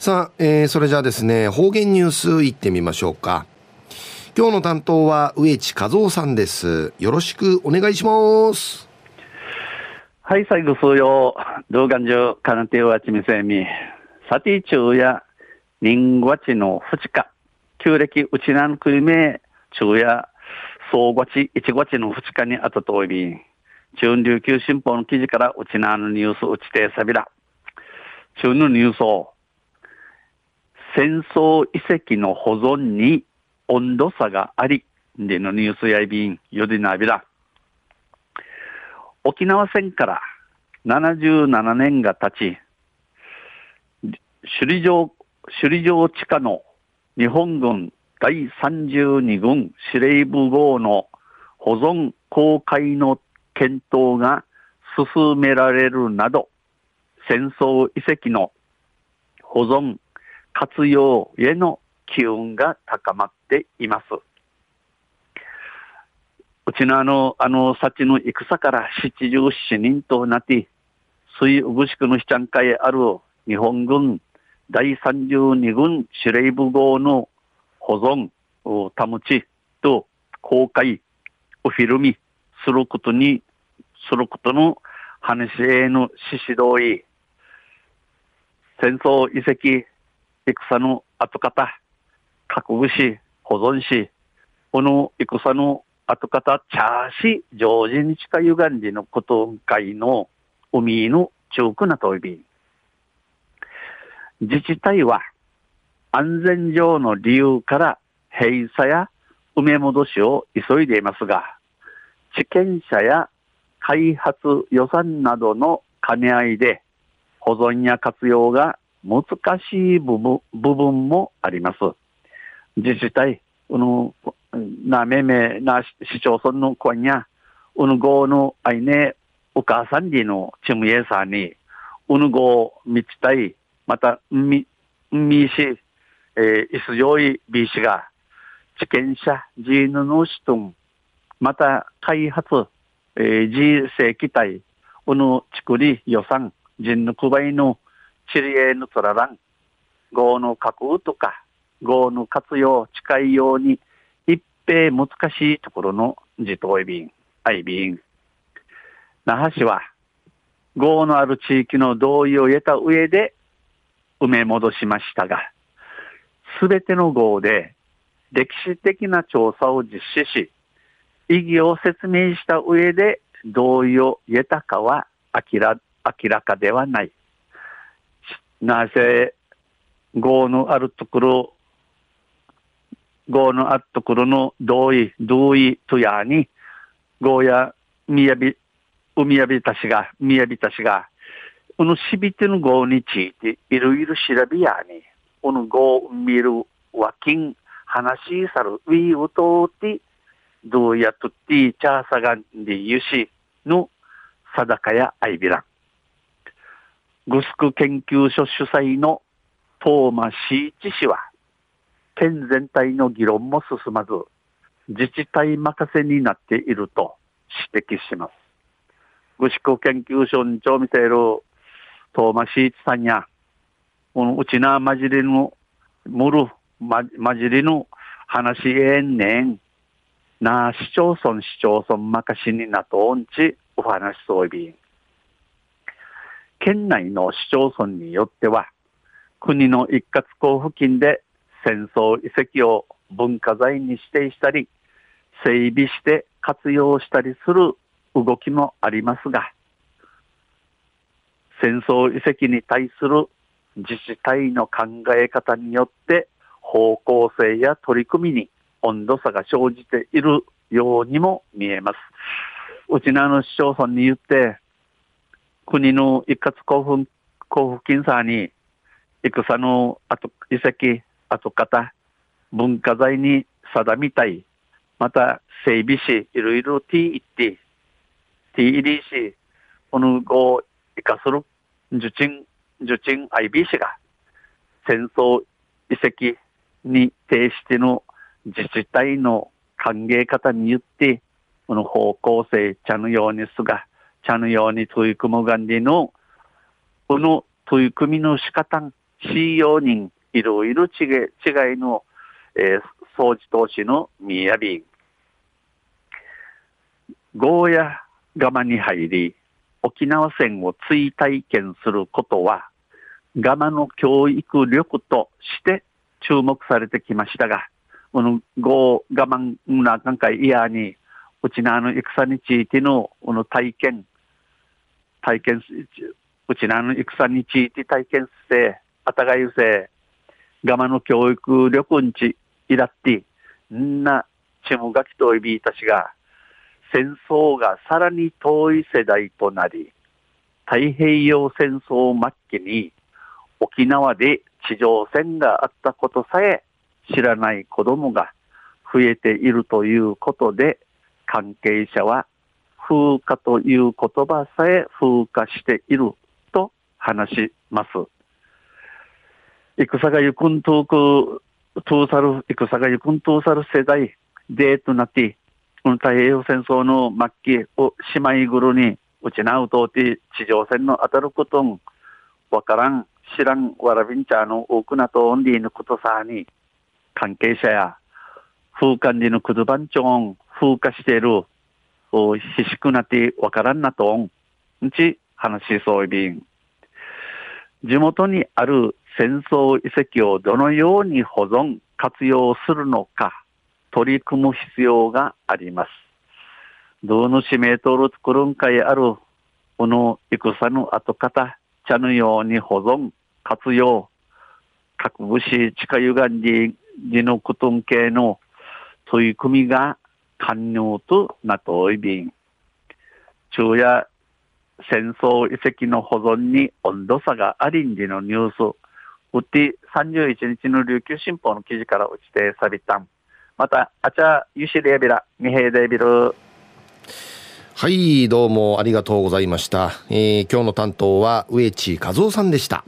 さあ、えー、それじゃあですね、方言ニュースいってみましょうか。今日の担当は植地和夫さんです。よろしくお願いします。はい、最後数曜、動画上、かなてはちみせみ。さて、昼夜、人月の二日、旧暦うちなんくりめ、昼夜、総月、一月の二日にあたといびん。中琉球新報の記事からうちなのニュースうちてさびら。中のニュースを、戦争遺跡の保存に温度差があり、でのニュースやいびん、よりなびら。沖縄戦から77年が経ち、首里城、首里城地下の日本軍第32軍司令部号の保存公開の検討が進められるなど、戦争遺跡の保存活用への機運が高まっています。うちのあの、あの、幸の戦から七十七人となって、水うぐしくのしちゃんかへある日本軍第32軍司令部号の保存を、保ちと公開、おフィルミすることに、することの話への指示同意、戦争遺跡戦の後方、覚悟し、保存し、この戦の後方、チャーシ、常時に近ゆがんじのこと会の海の中区なといび。自治体は安全上の理由から閉鎖や埋め戻しを急いでいますが、地権者や開発予算などの兼ね合いで保存や活用が難しい部分部分もあります。自治体、うぬ、なめめな市町村の子や、うぬごのあいね、お母さんりのちむえさんに、うぬごみちたい、また、み、みし、えー、いすよいびしが、地権者、ジーヌのしとん、また、開発、えー、自正規体、うぬ、ちくり予算、人のくばいの、チリエのトララン、号の架空とか、号の活用近いように、一平難しいところの自動便、愛便。那覇市は、号のある地域の同意を得た上で埋め戻しましたが、すべての号で歴史的な調査を実施し、意義を説明した上で同意を得たかは明ら明らかではない。なぜ、業のあるところ、業のあるところの同意、同意とやに、業やみやび、海やびたしが、みやびたしが、このしびての業について、いろいろ調べやに、この業を見るわきん、話しさる、ウィーウトーティ、どうやとってチャーサガンでゆしの、定かやアイビラン。グスク研究所主催のトーマ・シーチ氏は、県全体の議論も進まず、自治体任せになっていると指摘します。グスク研究所に長見ているトーマ・シーチさんや、うちなまじりの、むるまじりの話えんねん、な市町村市町村任しになとんちお話そういびん。県内の市町村によっては、国の一括交付金で戦争遺跡を文化財に指定したり、整備して活用したりする動きもありますが、戦争遺跡に対する自治体の考え方によって方向性や取り組みに温度差が生じているようにも見えます。うちのあの市町村に言って、国の一括交付交付金さに、戦の後遺跡、後方、文化財に定みたい、また整備し、いろいろ T って、TEDC、この後を生かする受賃、受賃 IBC が、戦争遺跡に呈しての自治体の歓迎方によって、この方向性、茶のようにすが、茶のように取り組むがんでの、この取り組みの仕方、しよう人、いろいろ違い、違いの、えー、掃除投資のみやび、ゴーヤガマに入り、沖縄戦を追体験することは、ガマの教育力として注目されてきましたが、このゴーガマンなんかいやに、うちなの戦についてのこの体験、体験、うちなの戦について体験して、あたがゆせ、ガマの教育力んち、いらって、んな、ちむがきといびいたちが、戦争がさらに遠い世代となり、太平洋戦争末期に沖縄で地上戦があったことさえ知らない子供が増えているということで、関係者は風化という言葉さえ風化していると話します。戦がゆくんとく、とさる、戦がゆくんとさる世代でとなって、この太平洋戦争の末期を姉妹ぐるにうちなうとうて地上戦の当たることん、わからん、知らん、わらびんちゃの多くなとオンリーのことさに、関係者や風管理のくず番長ん、風化している、おひしくなってわからんなとん、んち話しそういびん。地元にある戦争遺跡をどのように保存、活用するのか、取り組む必要があります。どの使命とる作るんかいある、この戦の後方、茶のように保存、活用、各武士、地下ゆがんじ、じのくとん系の取り組みが関入となといびん。昼夜戦争遺跡の保存に温度差がありんじのニュース、うって31日の琉球新報の記事から落ちてさびたん。また、あちゃ、ゆしりやびら、みへいでびる。はい、どうもありがとうございました。えー、今日の担当は植地和夫さんでした。